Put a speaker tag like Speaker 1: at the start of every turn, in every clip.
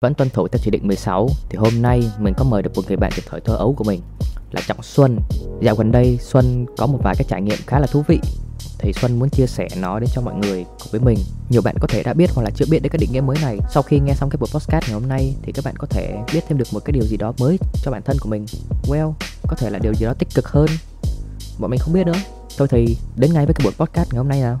Speaker 1: Vẫn tuân thủ theo chỉ định 16 thì hôm nay mình có mời được một người bạn từ thời thơ ấu của mình là Trọng Xuân. Dạo gần đây Xuân có một vài cái trải nghiệm khá là thú vị thì Xuân muốn chia sẻ nó đến cho mọi người cùng với mình. Nhiều bạn có thể đã biết hoặc là chưa biết đến cái định nghĩa mới này. Sau khi nghe xong cái buổi podcast ngày hôm nay thì các bạn có thể biết thêm được một cái điều gì đó mới cho bản thân của mình. Well, có thể là điều gì đó tích cực hơn. Bọn mình không biết nữa. Thôi thì đến ngay với cái buổi podcast ngày hôm nay nào.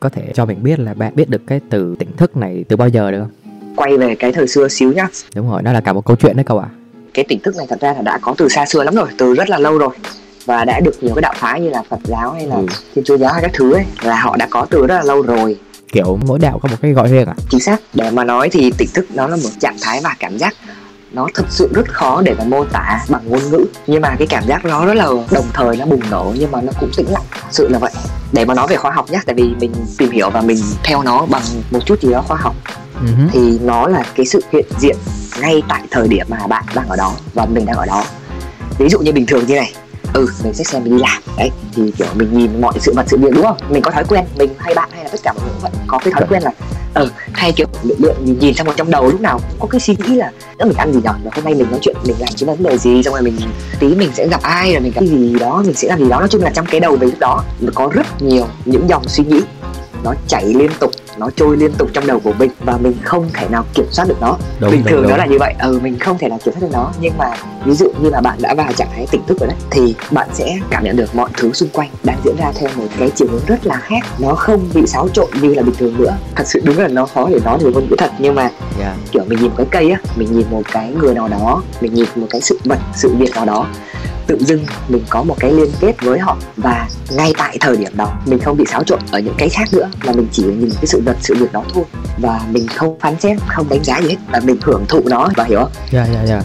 Speaker 1: Có thể cho mình biết là bạn biết được cái từ tỉnh thức này từ bao giờ được không?
Speaker 2: quay về cái thời xưa xíu nhá
Speaker 1: Đúng rồi, đó là cả một câu chuyện đấy cậu ạ.
Speaker 2: cái tỉnh thức này thật ra là đã có từ xa xưa lắm rồi từ rất là lâu rồi và đã được nhiều cái đạo phái như là Phật giáo hay là
Speaker 1: Ừ.
Speaker 2: Thiên Chúa giáo hay các thứ ấy là họ đã có từ rất là lâu rồi
Speaker 1: Kiểu mỗi đạo có một cái gọi riêng à?
Speaker 2: chính xác để mà nói thì tỉnh thức nó là một trạng thái và cảm giác nó thực sự rất khó để mà mô tả bằng ngôn ngữ. Nhưng mà cái cảm giác nó rất là đồng thời nó bùng nổ nhưng mà nó cũng tĩnh lặng. Sự là vậy. Để mà nói về khoa học nhé tại vì mình tìm hiểu và mình theo nó bằng một chút gì đó khoa học
Speaker 1: Ừ hứ.
Speaker 2: thì nó là cái sự hiện diện ngay tại thời điểm mà bạn đang ở đó và mình đang ở đó. Ví dụ như bình thường như này. Ừ mình sẽ xem mình đi làm. Đấy thì kiểu mình nhìn mọi sự vật sự việc đúng không? Mình có thói quen mình hay bạn hay là tất cả mọi người cũng vậy. Có cái thói quen là ờ hay kiểu lượng lượng nhìn, nhìn xong một trong đầu lúc nào cũng có cái suy nghĩ là nếu mình ăn gì nhỏ, và hôm nay mình nói chuyện mình làm chính là vấn đề gì? Xong rồi mình tí mình sẽ gặp ai rồi mình gặp cái gì đó mình sẽ làm gì đó. Nói chung là trong cái đầu mình lúc đó nó có rất nhiều những dòng suy nghĩ nó chảy liên tục nó trôi liên tục trong đầu của mình và mình không thể nào kiểm soát được nó.
Speaker 1: Đúng,
Speaker 2: bình
Speaker 1: đúng,
Speaker 2: thường
Speaker 1: đúng.
Speaker 2: nó là như vậy. Ừ mình không thể nào kiểm soát được nó. Nhưng mà ví dụ như là bạn đã vào trạng thái tỉnh thức rồi đấy thì bạn sẽ cảm nhận được mọi thứ xung quanh đang diễn ra theo một cái chiều hướng rất là khác. Nó không bị xáo trộn như là bình thường nữa. Thật sự đúng là nó khó để nói được ngôn ngữ thật. Nhưng mà
Speaker 1: Dạ.
Speaker 2: kiểu mình nhìn một cái cây á mình nhìn một cái người nào đó mình nhìn một cái sự vật sự việc nào đó tự dưng mình có một cái liên kết với họ và ngay tại thời điểm đó mình không bị xáo trộn ở những cái khác nữa mà mình chỉ nhìn cái sự vật, sự việc đó thôi và mình không phán xét, không đánh giá gì hết, và mình hưởng thụ nó và hiểu không
Speaker 1: Dạ dạ dạ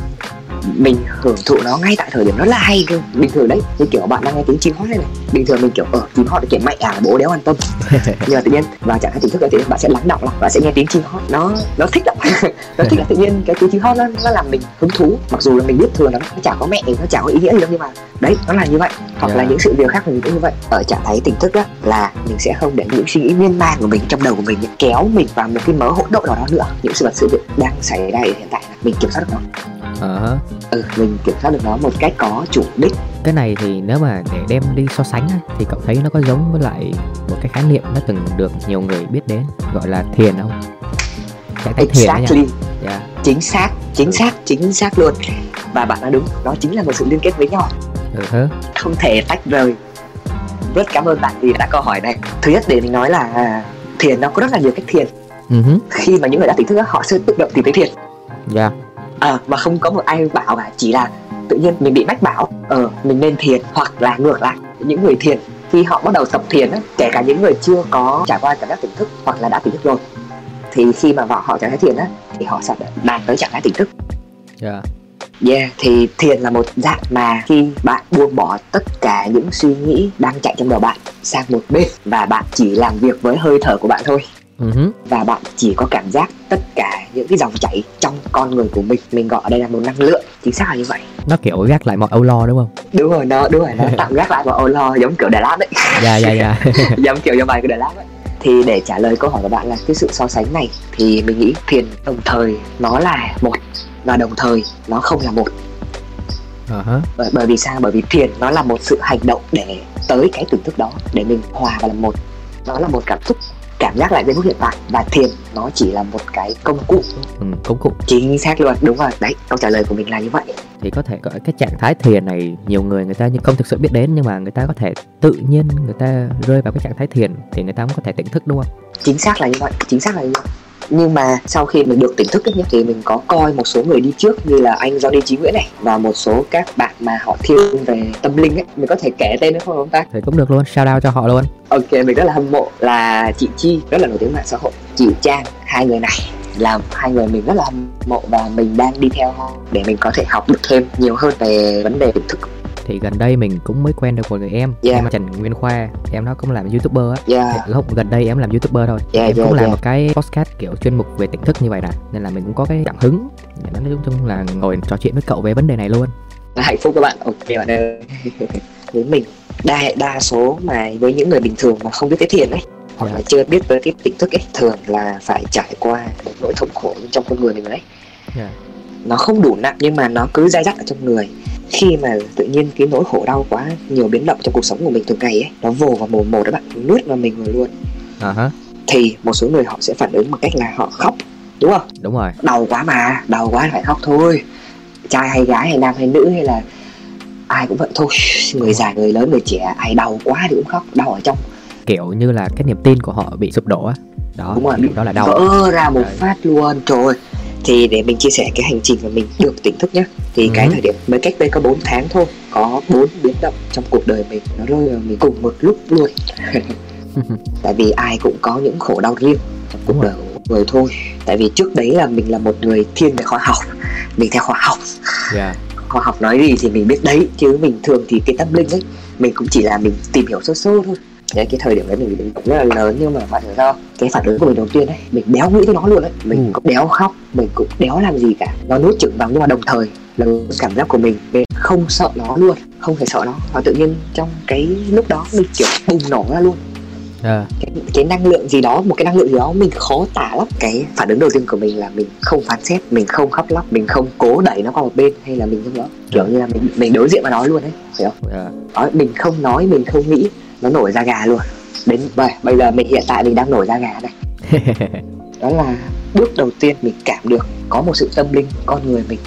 Speaker 2: mình hưởng thụ nó ngay tại thời điểm rất là hay cơ bình thường đấy như kiểu bạn đang nghe tiếng chim hót đây này. Bình thường mình kiểu ở chim hót là kiểu mẹ à bố đéo quan tâm. Nhưng mà tự nhiên vào trạng thái tỉnh thức ấy thì bạn sẽ lắng động lại bạn sẽ nghe tiếng chim hót. Nó nó thích lắm. Nó thích là tự nhiên cái tiếng chim hót nó nó làm mình hứng thú. Mặc dù là mình biết thường là nó chả có mẹ nó chả có ý nghĩa gì đâu nhưng mà đấy nó là như vậy. Hoặc là
Speaker 1: Yeah.
Speaker 2: những sự việc khác mình cũng như vậy. Ở trạng thái tỉnh thức á là mình sẽ không để những suy nghĩ miên man của mình trong đầu của mình kéo mình vào một cái mớ hỗn độn nào đó nữa. Những sự vật sự việc đang xảy ra hiện tại là mình kiểm soát được nó
Speaker 1: Hả.
Speaker 2: ừ mình kiểm soát được nó một cách có chủ đích
Speaker 1: Cái này thì nếu mà để đem đi so sánh thì cậu thấy nó có giống với lại một cái khái niệm nó từng được nhiều người biết đến gọi là thiền không? Trạng thái thiền đấy nha.
Speaker 2: exactly
Speaker 1: Dạ.
Speaker 2: chính xác chính xác chính xác luôn và bạn nói đúng nó chính là một sự liên kết với nhau
Speaker 1: hứ.
Speaker 2: không thể tách rời rất cảm ơn bạn vì đã câu hỏi này thứ nhất để mình nói là à, thiền nó có rất là nhiều cách thiền
Speaker 1: hứ.
Speaker 2: khi mà những người đã tỉnh thức họ sẽ tự động tìm thấy thiền
Speaker 1: Dạ.
Speaker 2: À, và không có một ai bảo cả chỉ là tự nhiên mình bị mách bảo. Ờ mình nên thiền hoặc là ngược lại. Những người thiền khi họ bắt đầu tập thiền kể cả những người chưa có trải qua cảm giác tỉnh thức hoặc là đã tỉnh thức rồi thì khi mà vào họ trạng thái thiền á thì họ sẽ đạt tới trạng thái tỉnh thức.
Speaker 1: Dạ.
Speaker 2: Yeah, thì thiền là một dạng mà khi bạn buông bỏ tất cả những suy nghĩ đang chạy trong đầu bạn sang một bên và bạn chỉ làm việc với hơi thở của bạn thôi
Speaker 1: Hứ.
Speaker 2: và bạn chỉ có cảm giác tất cả những cái dòng chảy trong con người của mình mình gọi ở đây là một năng lượng chính xác là như vậy
Speaker 1: Nó kiểu gác lại mọi âu lo đúng không?
Speaker 2: đúng rồi nó đúng rồi nó tạm gác lại vào ô lo giống kiểu Đà Lạt đấy
Speaker 1: Dạ dạ dạ.
Speaker 2: giống kiểu trong bài của Đà Lạt ấy thì để trả lời câu hỏi của bạn là cái sự so sánh này thì mình nghĩ thiền đồng thời nó là một và đồng thời nó không là một
Speaker 1: hả.
Speaker 2: bởi, bởi vì sao bởi vì thiền nó là một sự hành động để tới cái tỉnh thức đó để mình hòa vào làm một nó là một cảm xúc cảm giác lại giây phút hiện tại. Và thiền nó chỉ là một cái công cụ.
Speaker 1: Ừ, công cụ.
Speaker 2: Chính xác luôn. Đúng rồi. Đấy câu trả lời của mình là như vậy.
Speaker 1: Thì có thể gọi cái trạng thái thiền này nhiều người người ta không thực sự biết đến nhưng mà người ta có thể tự nhiên người ta rơi vào cái trạng thái thiền thì người ta cũng có thể tỉnh thức đúng không?
Speaker 2: chính xác là như vậy. Chính xác là như vậy nhưng mà sau khi mình được tỉnh thức ấy thì mình có coi một số người đi trước như là anh Johnny Chí Nguyễn này và một số các bạn mà họ thiên về tâm linh ấy mình có thể kể tên được không ông ta
Speaker 1: Thì cũng được luôn, shout out cho họ luôn.
Speaker 2: Ok, mình rất là hâm mộ là chị Chi rất là nổi tiếng mạng xã hội, chị Trang, hai người này là hai người mình rất là hâm mộ và mình đang đi theo họ để mình có thể học được thêm nhiều hơn về vấn đề tỉnh thức.
Speaker 1: Thì gần đây mình cũng mới quen được một người em,
Speaker 2: Yeah.
Speaker 1: em Trần Nguyên Khoa, em nó cũng làm youtuber á.
Speaker 2: Yeah.
Speaker 1: Thì Lúc gần đây em làm youtuber thôi,
Speaker 2: Yeah,
Speaker 1: em
Speaker 2: yeah,
Speaker 1: cũng làm
Speaker 2: yeah.
Speaker 1: một cái podcast kiểu chuyên mục về tỉnh thức như vậy nè, nên là mình cũng có cái cảm hứng nói chung là ngồi trò chuyện với cậu về vấn đề này luôn.
Speaker 2: Hạnh phúc các bạn. Ok bạn ơi. với mình đa đa số mà với những người bình thường mà không biết tới thiền ấy hoặc
Speaker 1: Dạ.
Speaker 2: là chưa biết tới cái tỉnh thức ấy thường là phải trải qua một nỗi thống khổ trong con người mình đấy
Speaker 1: Dạ.
Speaker 2: nó không đủ nặng nhưng mà nó cứ dai dắt ở trong người khi mà tự nhiên cái nỗi khổ đau quá nhiều biến động trong cuộc sống của mình thường ngày ấy nó vồ vào mồm một đó bạn nuốt vào mình rồi luôn.
Speaker 1: Hả
Speaker 2: thì một số người họ sẽ phản ứng bằng cách là họ khóc đúng không?
Speaker 1: Đúng rồi.
Speaker 2: Đau quá mà đau quá phải khóc thôi. Trai hay gái hay nam hay nữ hay là ai cũng vậy thôi. Người già người lớn người trẻ ai đau quá thì cũng khóc đau ở trong.
Speaker 1: Kiểu như là cái niềm tin của họ bị sụp đổ á. Đó
Speaker 2: đúng rồi.
Speaker 1: đó là đau.
Speaker 2: Vỡ ra một
Speaker 1: Đấy.
Speaker 2: phát luôn trời ơi. Thì để mình chia sẻ cái hành trình mà mình được tỉnh thức nhé thì
Speaker 1: Ừ.
Speaker 2: cái thời điểm mới cách đây có 4 tháng thôi có bốn biến động trong cuộc đời mình nó rơi vào mình cùng một lúc luôn. Tại vì ai cũng có những khổ đau riêng trong cuộc đời của người thôi. Tại vì trước đấy là mình là một người thiên về khoa học mình theo khoa học.
Speaker 1: Dạ.
Speaker 2: Khoa học nói gì thì mình biết đấy chứ mình thường thì cái tâm linh ấy mình cũng chỉ là mình tìm hiểu sơ sơ thôi Đấy, cái thời điểm đấy mình bị động rất là lớn nhưng mà bạn hiểu sao cái phản ứng của mình đầu tiên ấy mình đéo nghĩ tới nó luôn đấy mình
Speaker 1: Ừ.
Speaker 2: cũng đéo khóc mình cũng đéo làm gì cả. Nó nuốt chửng vào nhưng mà đồng thời là cảm giác của mình mình không sợ nó luôn không hề sợ nó. Và tự nhiên trong cái lúc đó mình kiểu bùng nổ ra luôn.
Speaker 1: Dạ
Speaker 2: cái, cái năng lượng gì đó một cái năng lượng gì đó mình khó tả lắm. Cái phản ứng đầu tiên của mình là mình không phán xét mình không khóc lóc mình không cố đẩy nó qua một bên hay là mình không đó kiểu như là mình mình đối diện với nó luôn đấy hiểu không?
Speaker 1: Dạ
Speaker 2: đó, mình không nói mình không nghĩ nó nổi da gà luôn. Đến bây, bây giờ mình hiện tại mình đang nổi da gà này đó là bước đầu tiên mình cảm được có một sự tâm linh con người mình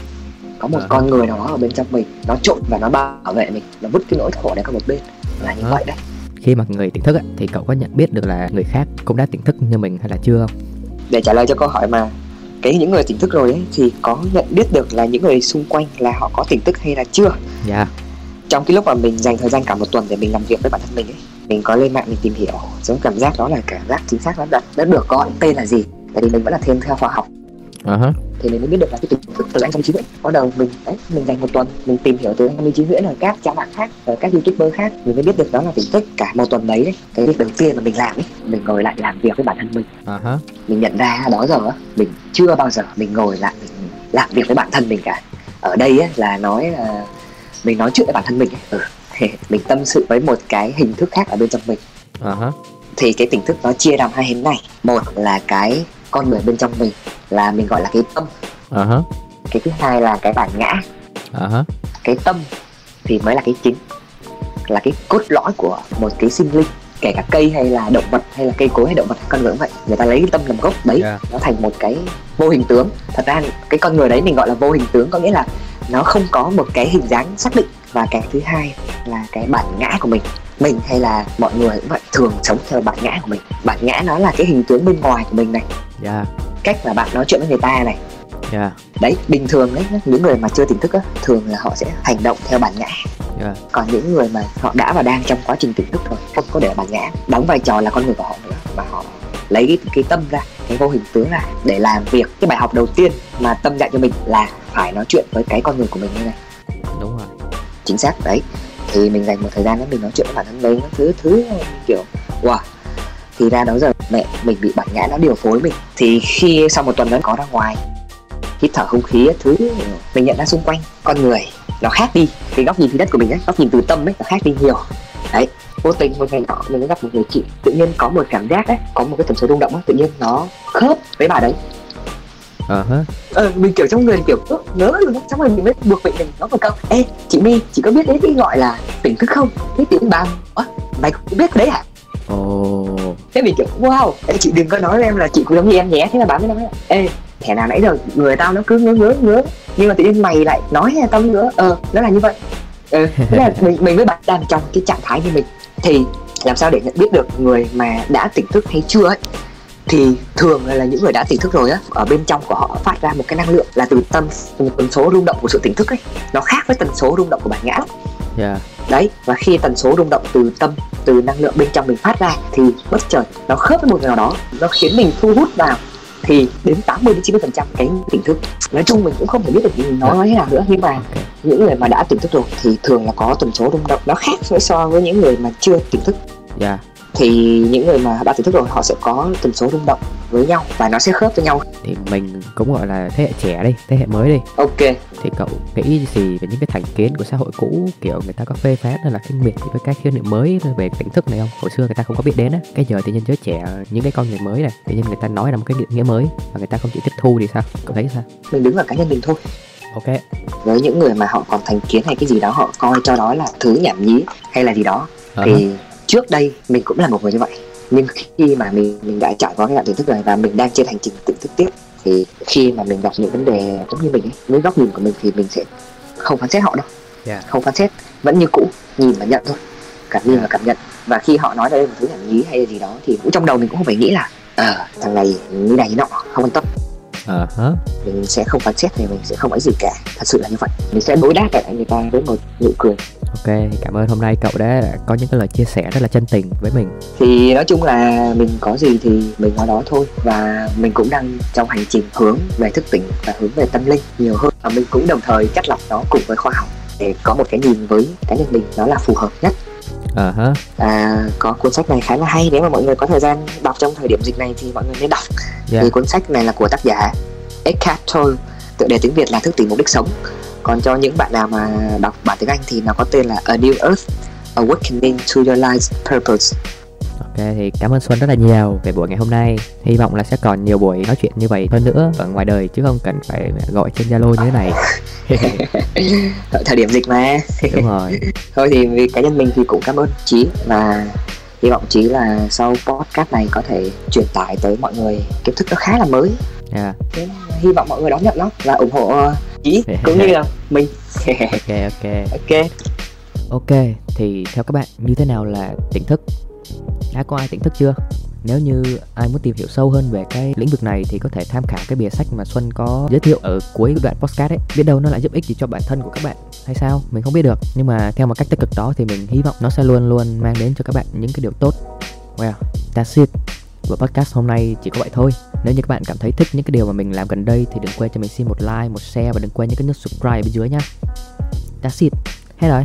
Speaker 2: có một
Speaker 1: À.
Speaker 2: con người nào đó ở bên trong mình nó trộn và nó bảo vệ mình nó vứt cái nỗi khổ đấy qua một bên. Là như
Speaker 1: À.
Speaker 2: vậy đấy.
Speaker 1: Khi mà người tỉnh thức á, thì cậu có nhận biết được là người khác cũng đã tỉnh thức như mình hay là chưa không?
Speaker 2: Để trả lời cho câu hỏi mà cái những người tỉnh thức rồi ấy thì có nhận biết được là những người xung quanh là họ có tỉnh thức hay là chưa?
Speaker 1: Dạ
Speaker 2: trong cái lúc mà mình dành thời gian cả một tuần để mình làm việc với bản thân mình ấy mình có lên mạng mình tìm hiểu giống cảm giác đó là cảm giác chính xác nó đã, đã được gọi tên là gì tại vì mình vẫn là thêm theo khoa học.
Speaker 1: Hả.
Speaker 2: Thì mình mới biết được là cái tỉnh thức từ anh trong trí nguyễn. Bắt đầu mình đấy mình dành một tuần mình tìm hiểu từ anh trong trí nguyễn ở các trang mạng khác ở các youtuber khác mình mới biết được đó là tỉnh thức cả một tuần đấy đấy. Cái việc đầu tiên mà mình làm ấy mình ngồi lại làm việc với bản thân mình.
Speaker 1: Hả.
Speaker 2: Mình nhận ra đó giờ mình chưa bao giờ mình ngồi lại mình làm việc với bản thân mình cả. Ở đây á, là nói là mình nói chuyện với bản thân mình ấy. ừ. mình tâm sự với một cái hình thức khác ở bên trong mình.
Speaker 1: Hả
Speaker 2: thì cái tỉnh thức nó chia làm hai hình này. Một là cái con người bên trong mình là mình gọi là cái tâm.
Speaker 1: Hả
Speaker 2: cái thứ hai là cái bản ngã.
Speaker 1: Hả
Speaker 2: cái tâm thì mới là cái chính. Là cái cốt lõi của một cái sinh linh kể cả cây hay là động vật hay là cây cối hay động vật con người cũng vậy. Người ta lấy cái tâm làm gốc đấy
Speaker 1: Dạ.
Speaker 2: nó thành một cái vô hình tướng. Thật ra cái con người đấy mình gọi là vô hình tướng có nghĩa là nó không có một cái hình dáng xác định. Và cái thứ hai là cái bản ngã của mình. Mình hay là mọi người cũng vậy thường sống theo bản ngã của mình. Bản ngã nó là cái hình tướng bên ngoài của mình này.
Speaker 1: Dạ.
Speaker 2: Cách mà bạn nói chuyện với người ta này.
Speaker 1: Dạ.
Speaker 2: Đấy bình thường đấy những người mà chưa tỉnh thức á thường là họ sẽ hành động theo bản ngã.
Speaker 1: Dạ.
Speaker 2: Còn những người mà họ đã và đang trong quá trình tỉnh thức rồi không có để bản ngã đóng vai trò là con người của họ nữa mà họ lấy cái, cái tâm ra cái vô hình tướng ra để làm việc. Cái bài học đầu tiên mà tâm dạy cho mình là phải nói chuyện với cái con người của mình như này.
Speaker 1: Đúng rồi.
Speaker 2: Chính xác đấy. Thì mình dành một thời gian đó mình nói chuyện với bản thân mình thứ thứ kiểu wow. Thì ra đó giờ mẹ mình bị bản ngã nó điều phối mình. Thì khi sau một tuần đó có ra ngoài hít thở không khí thứ mình nhận ra xung quanh con người nó khác đi. Cái góc nhìn thứ đất của mình ấy góc nhìn từ tâm ấy nó khác đi nhiều vô tình một ngày nọ mình gặp một người chị tự nhiên có một cảm giác đấy có một cái tần số rung động ấy, tự nhiên nó khớp với bà đấy.
Speaker 1: À hả
Speaker 2: ờ, mình kiểu trong người kiểu ngớ luôn xong rồi mình mới buộc miệng mình nói một câu ê chị my chị có biết đấy cái gọi là tỉnh thức không? Thế tiếng bà ơ mày cũng biết cái đấy hả?
Speaker 1: Ồ.
Speaker 2: Thế mình kiểu wow ê, chị đừng có nói với em là chị cũng giống như em nhé. Thế là bà mới nói ê thẻ nào nãy giờ người tao nó cứ ngớ ngớ ngớ nhưng mà tự nhiên mày lại nói tao ngớ ờ nó là như vậy. Ừ, thế là mình mình với bạn đang trong cái trạng thái như mình thì làm sao để nhận biết được người mà đã tỉnh thức hay chưa ấy? Thì thường là những người đã tỉnh thức rồi á ở bên trong của họ phát ra một cái năng lượng là từ tâm một tần số rung động của sự tỉnh thức ấy. Nó khác với tần số rung động của bản ngã lắm.
Speaker 1: Dạ.
Speaker 2: Đấy và khi tần số rung động từ tâm từ năng lượng bên trong mình phát ra thì bất chợt nó khớp với một người nào đó. Nó khiến mình thu hút vào thì đến 80 đến 90 phần trăm cái tỉnh thức. Nói chung mình cũng không thể biết được mình nói thế nào nữa nhưng mà
Speaker 1: ok
Speaker 2: những người mà đã tỉnh thức rồi thì thường là có tần số rung động nó khác với so với những người mà chưa tỉnh thức.
Speaker 1: Dạ.
Speaker 2: Thì những người mà đọc tiềm thức rồi họ sẽ có tần số rung động với nhau và nó sẽ khớp với nhau.
Speaker 1: Thì mình cũng gọi là thế hệ trẻ đi thế hệ mới đi
Speaker 2: ok.
Speaker 1: Thì cậu nghĩ gì về những cái thành kiến của xã hội cũ kiểu người ta có phê phán hay là khinh miệt với cái khái niệm mới về tỉnh thức này không? Hồi xưa người ta không có biết đến á. Cái giờ tự nhiên giới trẻ những cái con người mới này tự nhiên người ta nói ra một cái định nghĩa mới và người ta không chịu tiếp thu thì sao? Cậu thấy sao?
Speaker 2: Mình đứng ở cá nhân mình thôi
Speaker 1: ok.
Speaker 2: Với những người mà họ còn thành kiến hay cái gì đó họ coi cho đó là thứ nhảm nhí hay là gì đó
Speaker 1: Ờ
Speaker 2: thì trước đây mình cũng là một người như vậy. Nhưng khi mà mình mình đã trải qua cái đoạn tỉnh thức rồi và mình đang trên hành trình tỉnh thức tiếp thì khi mà mình gặp những vấn đề giống như mình ấy với góc nhìn của mình thì mình sẽ không phán xét họ đâu.
Speaker 1: Yeah.
Speaker 2: không phán xét vẫn như cũ nhìn và nhận thôi. Cảm nhìn và cảm nhận. Và khi họ nói đây là một thứ nhảm nhí hay là gì đó thì cũng trong đầu mình cũng không phải nghĩ là ờ thằng này như này như nọ không quan tâm
Speaker 1: hả?
Speaker 2: Mình sẽ không phán xét thì mình sẽ không ấy gì cả. Thật sự là như vậy. Mình sẽ đối đáp lại người ta với một nụ cười.
Speaker 1: Ok cảm ơn hôm nay cậu đã có những cái lời chia sẻ rất là chân tình với mình.
Speaker 2: Thì nói chung là mình có gì thì mình nói đó thôi. Và mình cũng đang trong hành trình hướng về thức tỉnh và hướng về tâm linh nhiều hơn. Và mình cũng đồng thời chắt lọc nó cùng với khoa học để có một cái nhìn với cá nhân mình. Nó là phù hợp nhất
Speaker 1: hả.
Speaker 2: À, có cuốn sách này khá là hay nếu mà mọi người có thời gian đọc trong thời điểm dịch này thì mọi người nên đọc.
Speaker 1: Yeah.
Speaker 2: thì cuốn sách này là của tác giả Eckhart Tolle tựa đề tiếng Việt là thức tỉnh mục đích sống. Còn cho những bạn nào mà đọc bản tiếng Anh thì nó có tên là A New Earth Awakening to Your Life's Purpose
Speaker 1: thì cảm ơn Xuân rất là nhiều về buổi ngày hôm nay. Hy vọng là sẽ còn nhiều buổi nói chuyện như vậy hơn nữa ở ngoài đời chứ không cần phải gọi trên Zalo như thế này.
Speaker 2: Thời điểm dịch mà.
Speaker 1: Đúng rồi.
Speaker 2: Thôi thì vì cá nhân mình thì cũng cảm ơn Chí và hy vọng Chí là sau podcast này có thể truyền tải tới mọi người kiến thức nó khá là mới.
Speaker 1: Yeah.
Speaker 2: Thế hy vọng mọi người đón nhận nó và ủng hộ ờ, Chí cũng như là mình.
Speaker 1: Ok ok.
Speaker 2: Ok.
Speaker 1: Ok thì theo các bạn như thế nào là tỉnh thức đã có ai tỉnh thức chưa nếu như ai muốn tìm hiểu sâu hơn về cái lĩnh vực này thì có thể tham khảo cái bìa sách mà Xuân có giới thiệu ở cuối đoạn podcast ấy. Biết đâu nó lại giúp ích gì cho bản thân của các bạn hay sao? Mình không biết được. Nhưng mà theo một cách tích cực đó thì mình hy vọng nó sẽ luôn luôn mang đến cho các bạn những cái điều tốt. Well, that's it. Và podcast hôm nay chỉ có vậy thôi. Nếu như các bạn cảm thấy thích những cái điều mà mình làm gần đây thì đừng quên cho mình xin một like, một share và đừng quên những cái nút subscribe bên dưới nha. That's it. Hết rồi.